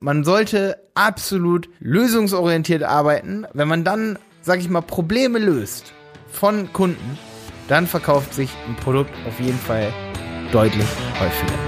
Man sollte absolut lösungsorientiert arbeiten. Wenn man dann, sag ich mal, Probleme löst von Kunden, dann verkauft sich ein Produkt auf jeden Fall deutlich häufiger.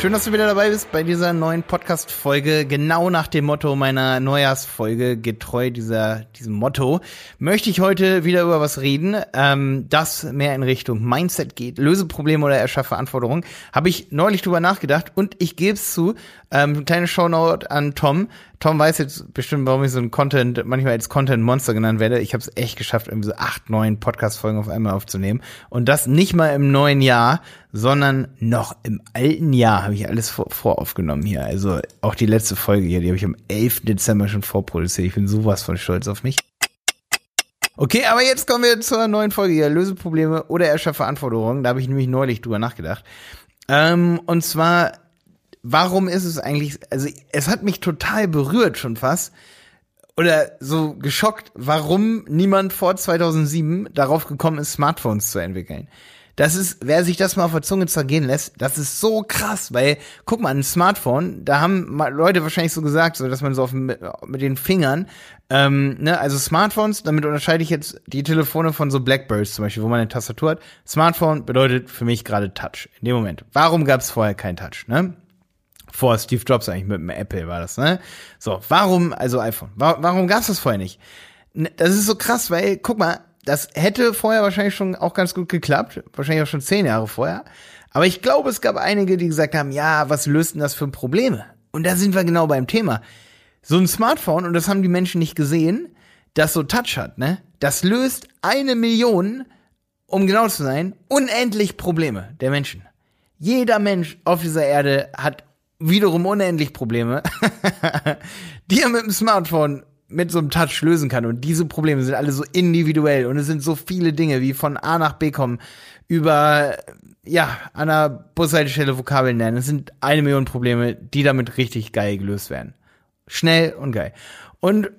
Schön, dass du wieder dabei bist bei dieser neuen Podcast-Folge. Genau nach dem Motto meiner Neujahrsfolge, getreu dieser, diesem Motto, möchte ich heute wieder über was reden, ähm, das mehr in Richtung Mindset geht. Löse Probleme oder erschaffe Anforderungen. Habe ich neulich drüber nachgedacht und ich gebe es zu, ähm, kleine Shownote an Tom. Tom weiß jetzt bestimmt, warum ich so ein Content, manchmal als Content Monster genannt werde. Ich habe es echt geschafft, irgendwie so acht, neun Podcast-Folgen auf einmal aufzunehmen. Und das nicht mal im neuen Jahr, sondern noch im alten Jahr habe ich alles vor, voraufgenommen hier. Also auch die letzte Folge hier, die habe ich am 11. Dezember schon vorproduziert. Ich bin sowas von stolz auf mich. Okay, aber jetzt kommen wir zur neuen Folge hier. Löse Probleme oder erschaffe Anforderungen. Da habe ich nämlich neulich drüber nachgedacht. Ähm, und zwar warum ist es eigentlich, also es hat mich total berührt schon fast oder so geschockt, warum niemand vor 2007 darauf gekommen ist, Smartphones zu entwickeln. Das ist, wer sich das mal auf der Zunge zergehen lässt, das ist so krass, weil, guck mal, ein Smartphone, da haben Leute wahrscheinlich so gesagt, so dass man so auf, mit, mit den Fingern, ähm, ne, also Smartphones, damit unterscheide ich jetzt die Telefone von so Blackbirds zum Beispiel, wo man eine Tastatur hat. Smartphone bedeutet für mich gerade Touch in dem Moment. Warum gab es vorher kein Touch, ne? Vor Steve Jobs eigentlich mit dem Apple war das, ne? So, warum, also iPhone, warum, warum gab's das vorher nicht? Das ist so krass, weil, guck mal, das hätte vorher wahrscheinlich schon auch ganz gut geklappt, wahrscheinlich auch schon zehn Jahre vorher. Aber ich glaube, es gab einige, die gesagt haben, ja, was löst denn das für Probleme? Und da sind wir genau beim Thema. So ein Smartphone, und das haben die Menschen nicht gesehen, das so Touch hat, ne? Das löst eine Million, um genau zu sein, unendlich Probleme der Menschen. Jeder Mensch auf dieser Erde hat wiederum unendlich Probleme, die er mit dem Smartphone mit so einem Touch lösen kann. Und diese Probleme sind alle so individuell und es sind so viele Dinge, wie von A nach B kommen, über, ja, an der Bushaltestelle Vokabeln lernen. Es sind eine Million Probleme, die damit richtig geil gelöst werden. Schnell und geil. Und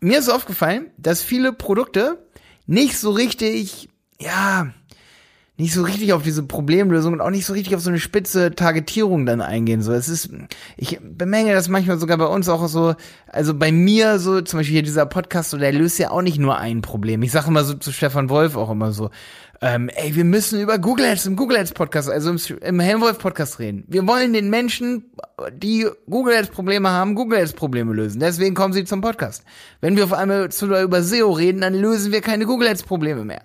mir ist aufgefallen, dass viele Produkte nicht so richtig, ja, nicht so richtig auf diese Problemlösung und auch nicht so richtig auf so eine spitze Targetierung dann eingehen. So, es ist, ich bemenge das manchmal sogar bei uns auch so, also bei mir so, zum Beispiel hier dieser Podcast, so, der löst ja auch nicht nur ein Problem. Ich sage immer so zu Stefan Wolf auch immer so, ähm, ey, wir müssen über Google Ads im Google Ads Podcast, also im, im Helmwolf Podcast reden. Wir wollen den Menschen, die Google Ads Probleme haben, Google Ads Probleme lösen. Deswegen kommen sie zum Podcast. Wenn wir auf einmal zu, über SEO reden, dann lösen wir keine Google Ads Probleme mehr.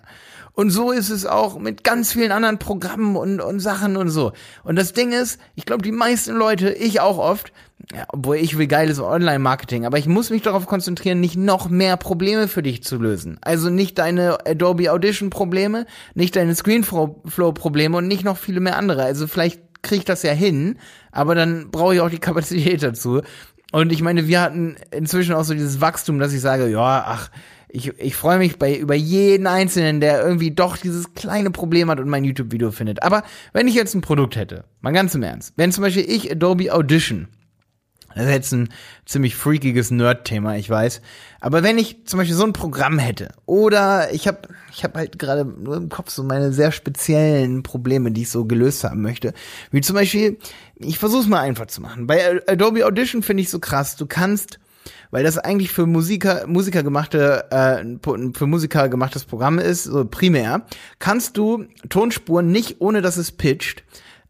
Und so ist es auch mit ganz vielen anderen Programmen und, und Sachen und so. Und das Ding ist, ich glaube, die meisten Leute, ich auch oft, ja, obwohl ich will geiles Online-Marketing, aber ich muss mich darauf konzentrieren, nicht noch mehr Probleme für dich zu lösen. Also nicht deine Adobe Audition-Probleme, nicht deine Screenflow-Probleme und nicht noch viele mehr andere. Also vielleicht kriege ich das ja hin, aber dann brauche ich auch die Kapazität dazu. Und ich meine, wir hatten inzwischen auch so dieses Wachstum, dass ich sage, ja, ach, ich, ich freue mich bei, über jeden Einzelnen, der irgendwie doch dieses kleine Problem hat und mein YouTube-Video findet. Aber wenn ich jetzt ein Produkt hätte, mal ganz im Ernst, wenn zum Beispiel ich Adobe Audition, das ist jetzt ein ziemlich freakiges Nerd-Thema, ich weiß. Aber wenn ich zum Beispiel so ein Programm hätte, oder ich habe ich hab halt gerade nur im Kopf so meine sehr speziellen Probleme, die ich so gelöst haben möchte. Wie zum Beispiel, ich versuche es mal einfach zu machen. Bei Adobe Audition finde ich so krass, du kannst weil das eigentlich für Musiker, Musiker gemachte, äh, für Musiker gemachtes Programm ist, so primär, kannst du Tonspuren nicht, ohne dass es pitcht,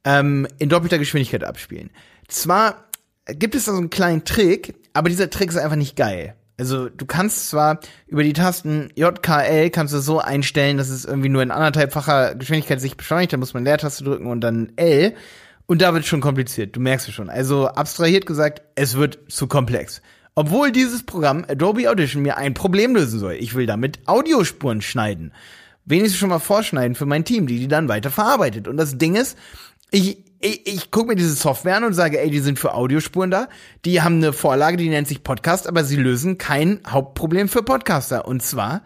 ähm, in doppelter Geschwindigkeit abspielen. Zwar gibt es da so einen kleinen Trick, aber dieser Trick ist einfach nicht geil. Also du kannst zwar über die Tasten JKL kannst du so einstellen, dass es irgendwie nur in anderthalbfacher Geschwindigkeit sich beschleunigt, da muss man Leertaste drücken und dann L. Und da wird es schon kompliziert, du merkst es schon. Also abstrahiert gesagt, es wird zu komplex. Obwohl dieses Programm Adobe Audition mir ein Problem lösen soll. Ich will damit Audiospuren schneiden. Wenigstens schon mal vorschneiden für mein Team, die die dann weiter verarbeitet. Und das Ding ist, ich, ich, ich gucke mir diese Software an und sage, ey, die sind für Audiospuren da. Die haben eine Vorlage, die nennt sich Podcast, aber sie lösen kein Hauptproblem für Podcaster. Und zwar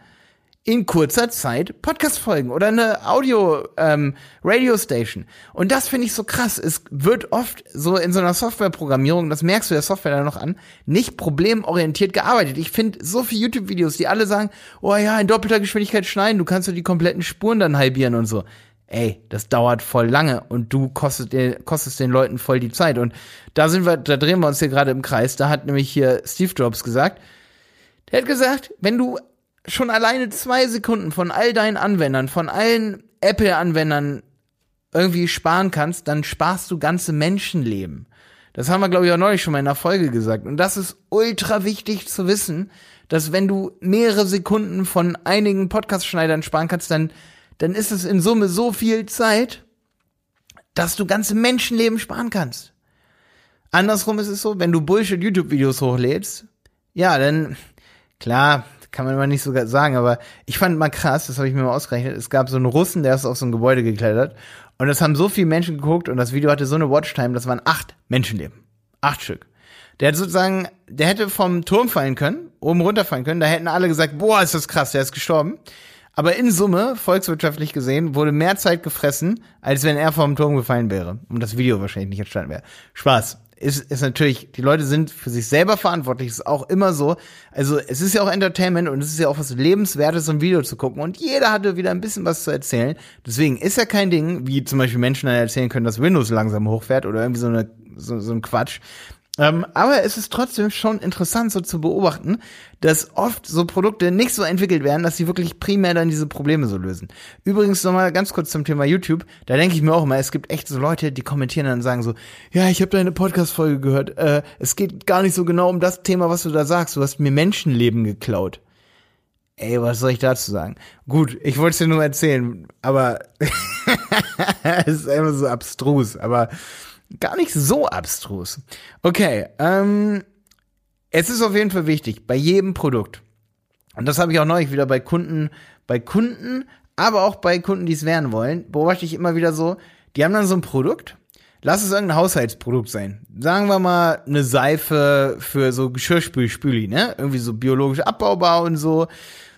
in kurzer Zeit Podcast-Folgen oder eine Audio-Radio-Station. Ähm, und das finde ich so krass. Es wird oft so in so einer Softwareprogrammierung, das merkst du der Software dann noch an, nicht problemorientiert gearbeitet. Ich finde so viele YouTube-Videos, die alle sagen, oh ja, in doppelter Geschwindigkeit schneiden, du kannst du die kompletten Spuren dann halbieren und so. Ey, das dauert voll lange und du kostet kostest den Leuten voll die Zeit. Und da sind wir, da drehen wir uns hier gerade im Kreis. Da hat nämlich hier Steve Jobs gesagt, der hat gesagt, wenn du schon alleine zwei Sekunden von all deinen Anwendern, von allen Apple-Anwendern irgendwie sparen kannst, dann sparst du ganze Menschenleben. Das haben wir, glaube ich, auch neulich schon mal in einer Folge gesagt. Und das ist ultra wichtig zu wissen, dass wenn du mehrere Sekunden von einigen Podcast-Schneidern sparen kannst, dann, dann ist es in Summe so viel Zeit, dass du ganze Menschenleben sparen kannst. Andersrum ist es so, wenn du Bullshit-YouTube-Videos hochlädst, ja, dann, klar, kann man immer nicht so sagen, aber ich fand mal krass, das habe ich mir mal ausgerechnet, es gab so einen Russen, der ist auf so ein Gebäude geklettert und das haben so viele Menschen geguckt und das Video hatte so eine Watchtime, das waren acht Menschenleben. Acht Stück. Der hat sozusagen, der hätte vom Turm fallen können, oben runterfallen können, da hätten alle gesagt, boah, ist das krass, der ist gestorben. Aber in Summe, volkswirtschaftlich gesehen, wurde mehr Zeit gefressen, als wenn er vom Turm gefallen wäre. Und das Video wahrscheinlich nicht entstanden wäre. Spaß ist, ist natürlich, die Leute sind für sich selber verantwortlich, ist auch immer so. Also es ist ja auch Entertainment und es ist ja auch was Lebenswertes, so ein Video zu gucken. Und jeder hatte wieder ein bisschen was zu erzählen. Deswegen ist ja kein Ding, wie zum Beispiel Menschen dann erzählen können, dass Windows langsam hochfährt oder irgendwie so eine so, so ein Quatsch. Ähm, aber es ist trotzdem schon interessant so zu beobachten, dass oft so Produkte nicht so entwickelt werden, dass sie wirklich primär dann diese Probleme so lösen. Übrigens nochmal ganz kurz zum Thema YouTube. Da denke ich mir auch immer, es gibt echt so Leute, die kommentieren dann und sagen so, ja, ich habe deine Podcast-Folge gehört. Äh, es geht gar nicht so genau um das Thema, was du da sagst. Du hast mir Menschenleben geklaut. Ey, was soll ich dazu sagen? Gut, ich wollte es dir nur erzählen, aber es ist einfach so abstrus. Aber gar nicht so abstrus. Okay, ähm, es ist auf jeden Fall wichtig, bei jedem Produkt. Und das habe ich auch neulich wieder bei Kunden, bei Kunden, aber auch bei Kunden, die es werden wollen, beobachte ich immer wieder so, die haben dann so ein Produkt, lass es irgendein Haushaltsprodukt sein. Sagen wir mal eine Seife für so Geschirrspülspüli, ne? Irgendwie so biologisch abbaubar und so.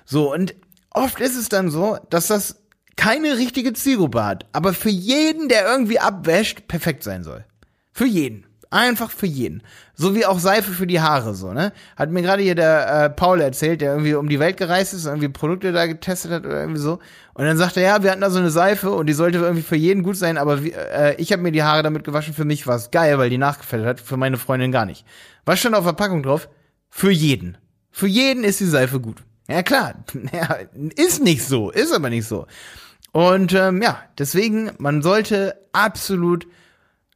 So, und oft ist es dann so, dass das keine richtige Zielgruppe hat, aber für jeden, der irgendwie abwäscht, perfekt sein soll. Für jeden. Einfach für jeden. So wie auch Seife für die Haare, so, ne? Hat mir gerade hier der äh, Paul erzählt, der irgendwie um die Welt gereist ist, irgendwie Produkte da getestet hat oder irgendwie so. Und dann sagt er, ja, wir hatten da so eine Seife und die sollte irgendwie für jeden gut sein, aber wie, äh, ich habe mir die Haare damit gewaschen, für mich war es geil, weil die nachgefällt hat, für meine Freundin gar nicht. Was stand auf der Packung drauf? Für jeden. Für jeden ist die Seife gut. Ja klar, ja, ist nicht so, ist aber nicht so. Und ähm, ja, deswegen, man sollte absolut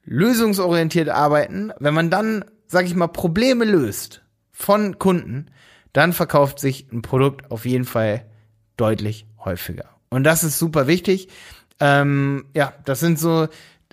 lösungsorientiert arbeiten. Wenn man dann, sag ich mal, Probleme löst von Kunden, dann verkauft sich ein Produkt auf jeden Fall deutlich häufiger. Und das ist super wichtig. Ähm, ja, das sind so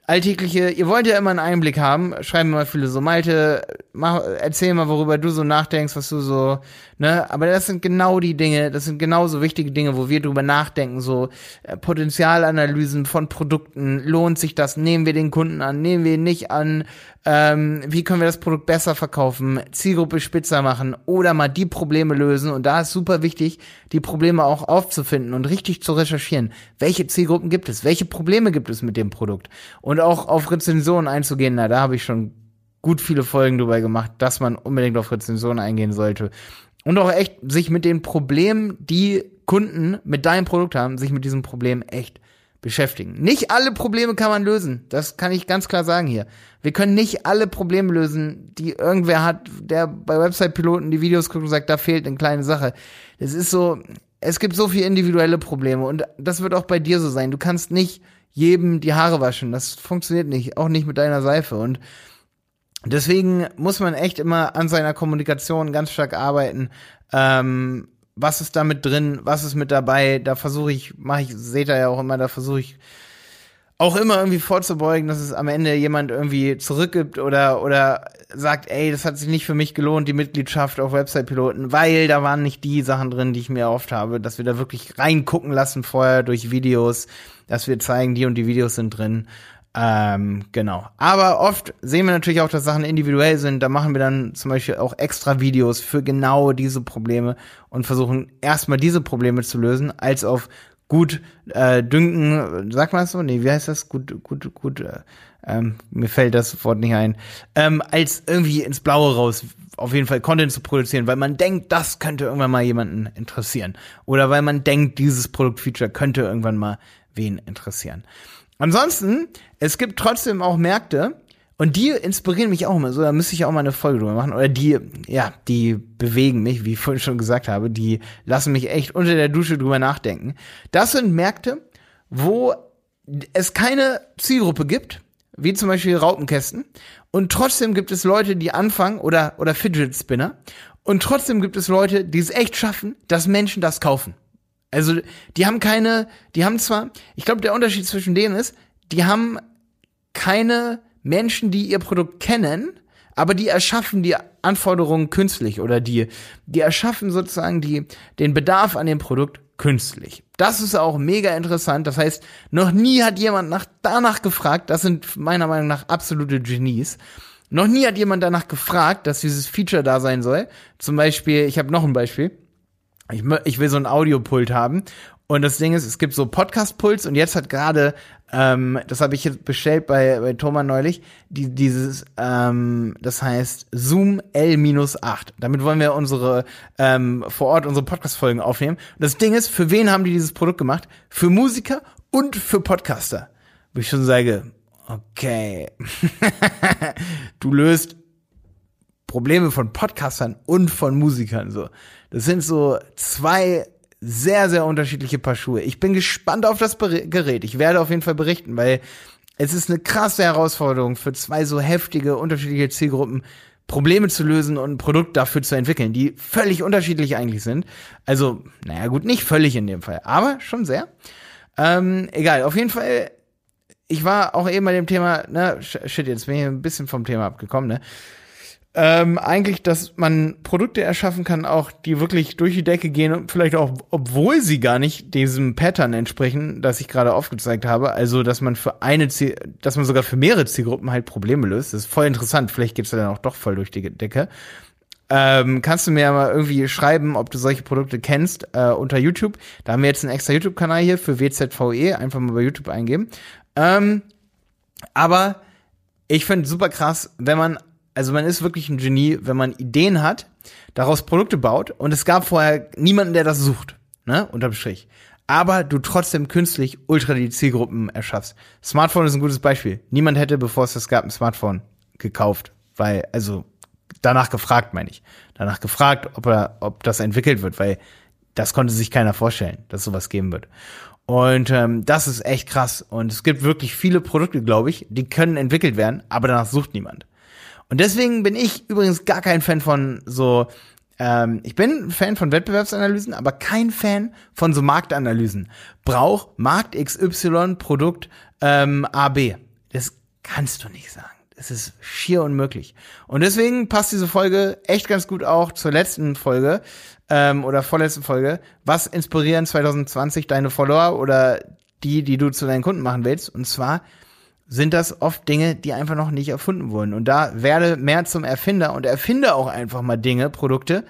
alltägliche, ihr wollt ja immer einen Einblick haben, schreib mir mal viele so, Malte, mach, erzähl mal, worüber du so nachdenkst, was du so, ne, aber das sind genau die Dinge, das sind genauso wichtige Dinge, wo wir drüber nachdenken, so äh, Potenzialanalysen von Produkten, lohnt sich das, nehmen wir den Kunden an, nehmen wir ihn nicht an, ähm, wie können wir das Produkt besser verkaufen, Zielgruppe spitzer machen oder mal die Probleme lösen. Und da ist super wichtig, die Probleme auch aufzufinden und richtig zu recherchieren. Welche Zielgruppen gibt es? Welche Probleme gibt es mit dem Produkt? Und auch auf Rezensionen einzugehen, na, da habe ich schon gut viele Folgen drüber gemacht, dass man unbedingt auf Rezensionen eingehen sollte. Und auch echt sich mit den Problemen, die Kunden mit deinem Produkt haben, sich mit diesem Problem echt beschäftigen. Nicht alle Probleme kann man lösen. Das kann ich ganz klar sagen hier. Wir können nicht alle Probleme lösen, die irgendwer hat, der bei Website-Piloten die Videos guckt und sagt, da fehlt eine kleine Sache. Es ist so, es gibt so viele individuelle Probleme und das wird auch bei dir so sein. Du kannst nicht jedem die Haare waschen. Das funktioniert nicht. Auch nicht mit deiner Seife. Und deswegen muss man echt immer an seiner Kommunikation ganz stark arbeiten. Ähm, was ist da mit drin, was ist mit dabei, da versuche ich, mache ich, seht ihr ja auch immer, da versuche ich auch immer irgendwie vorzubeugen, dass es am Ende jemand irgendwie zurückgibt oder, oder sagt, ey, das hat sich nicht für mich gelohnt, die Mitgliedschaft auf Website-Piloten, weil da waren nicht die Sachen drin, die ich mir erhofft habe, dass wir da wirklich reingucken lassen vorher durch Videos, dass wir zeigen, die und die Videos sind drin. Ähm, genau. Aber oft sehen wir natürlich auch, dass Sachen individuell sind. Da machen wir dann zum Beispiel auch extra Videos für genau diese Probleme und versuchen erstmal diese Probleme zu lösen, als auf gut äh, dünken, sagt man das so? Nee, wie heißt das? Gut, gut, gut, äh, ähm, mir fällt das Wort nicht ein. Ähm, als irgendwie ins Blaue raus auf jeden Fall Content zu produzieren, weil man denkt, das könnte irgendwann mal jemanden interessieren. Oder weil man denkt, dieses Produktfeature könnte irgendwann mal wen interessieren. Ansonsten, es gibt trotzdem auch Märkte, und die inspirieren mich auch immer so, da müsste ich auch mal eine Folge drüber machen. Oder die, ja, die bewegen mich, wie ich vorhin schon gesagt habe, die lassen mich echt unter der Dusche drüber nachdenken. Das sind Märkte, wo es keine Zielgruppe gibt, wie zum Beispiel Raupenkästen. Und trotzdem gibt es Leute, die anfangen, oder, oder Fidget Spinner. Und trotzdem gibt es Leute, die es echt schaffen, dass Menschen das kaufen. Also, die haben keine, die haben zwar, ich glaube, der Unterschied zwischen denen ist, die haben keine Menschen, die ihr Produkt kennen, aber die erschaffen die Anforderungen künstlich oder die, die erschaffen sozusagen die, den Bedarf an dem Produkt künstlich. Das ist auch mega interessant. Das heißt, noch nie hat jemand nach, danach gefragt. Das sind meiner Meinung nach absolute Genies. Noch nie hat jemand danach gefragt, dass dieses Feature da sein soll. Zum Beispiel, ich habe noch ein Beispiel. Ich, ich will so ein Audiopult haben und das Ding ist, es gibt so Podcast-Puls und jetzt hat gerade, ähm, das habe ich jetzt bestellt bei, bei Thomas neulich, die, dieses, ähm, das heißt Zoom L-8. Damit wollen wir unsere, ähm, vor Ort unsere Podcast-Folgen aufnehmen. Und das Ding ist, für wen haben die dieses Produkt gemacht? Für Musiker und für Podcaster. Wo ich schon sage, okay, du löst Probleme von Podcastern und von Musikern so. Das sind so zwei sehr, sehr unterschiedliche Paar Schuhe. Ich bin gespannt auf das Gerät. Ich werde auf jeden Fall berichten, weil es ist eine krasse Herausforderung für zwei so heftige, unterschiedliche Zielgruppen, Probleme zu lösen und ein Produkt dafür zu entwickeln, die völlig unterschiedlich eigentlich sind. Also, naja, gut, nicht völlig in dem Fall, aber schon sehr. Ähm, egal, auf jeden Fall, ich war auch eben bei dem Thema, ne, shit, jetzt bin ich ein bisschen vom Thema abgekommen, ne? Ähm, eigentlich, dass man Produkte erschaffen kann, auch die wirklich durch die Decke gehen und vielleicht auch, obwohl sie gar nicht diesem Pattern entsprechen, das ich gerade aufgezeigt habe. Also, dass man für eine Ziel, dass man sogar für mehrere Zielgruppen halt Probleme löst. Das ist voll interessant. Vielleicht geht's dann auch doch voll durch die Decke. Ähm, kannst du mir ja mal irgendwie schreiben, ob du solche Produkte kennst äh, unter YouTube. Da haben wir jetzt einen extra YouTube-Kanal hier für WZVE. Einfach mal bei YouTube eingeben. Ähm, aber ich finde super krass, wenn man also man ist wirklich ein Genie, wenn man Ideen hat, daraus Produkte baut und es gab vorher niemanden, der das sucht, ne, unterm Strich. Aber du trotzdem künstlich ultra die Zielgruppen erschaffst. Smartphone ist ein gutes Beispiel. Niemand hätte, bevor es das gab, ein Smartphone gekauft, weil, also danach gefragt, meine ich. Danach gefragt, ob er, ob das entwickelt wird, weil das konnte sich keiner vorstellen, dass sowas geben wird. Und ähm, das ist echt krass. Und es gibt wirklich viele Produkte, glaube ich, die können entwickelt werden, aber danach sucht niemand. Und deswegen bin ich übrigens gar kein Fan von so, ähm, ich bin Fan von Wettbewerbsanalysen, aber kein Fan von so Marktanalysen. Brauch Markt XY Produkt ähm, AB. Das kannst du nicht sagen. Das ist schier unmöglich. Und deswegen passt diese Folge echt ganz gut auch zur letzten Folge ähm, oder vorletzten Folge. Was inspirieren 2020 deine Follower oder die, die du zu deinen Kunden machen willst? Und zwar sind das oft Dinge, die einfach noch nicht erfunden wurden. Und da werde mehr zum Erfinder und erfinde auch einfach mal Dinge, Produkte,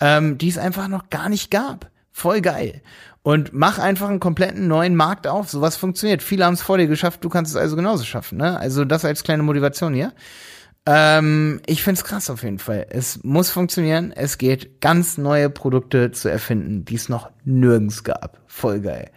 ähm, die es einfach noch gar nicht gab. Voll geil. Und mach einfach einen kompletten neuen Markt auf. Sowas funktioniert. Viele haben es vor dir geschafft, du kannst es also genauso schaffen. Ne? Also das als kleine Motivation hier. Ähm, ich find's krass auf jeden Fall. Es muss funktionieren. Es geht, ganz neue Produkte zu erfinden, die es noch nirgends gab. Voll geil.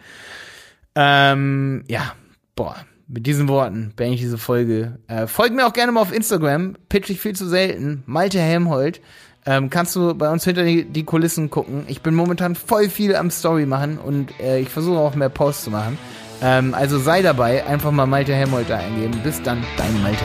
Ähm, ja, boah mit diesen Worten beende ich diese Folge. Äh, folg mir auch gerne mal auf Instagram. Pitch ich viel zu selten. Malte Helmholt. Ähm, kannst du bei uns hinter die, die, Kulissen gucken. Ich bin momentan voll viel am Story machen und äh, ich versuche auch mehr Posts zu machen. Ähm, also sei dabei. Einfach mal Malte Helmholt da eingeben. Bis dann, dein Malte.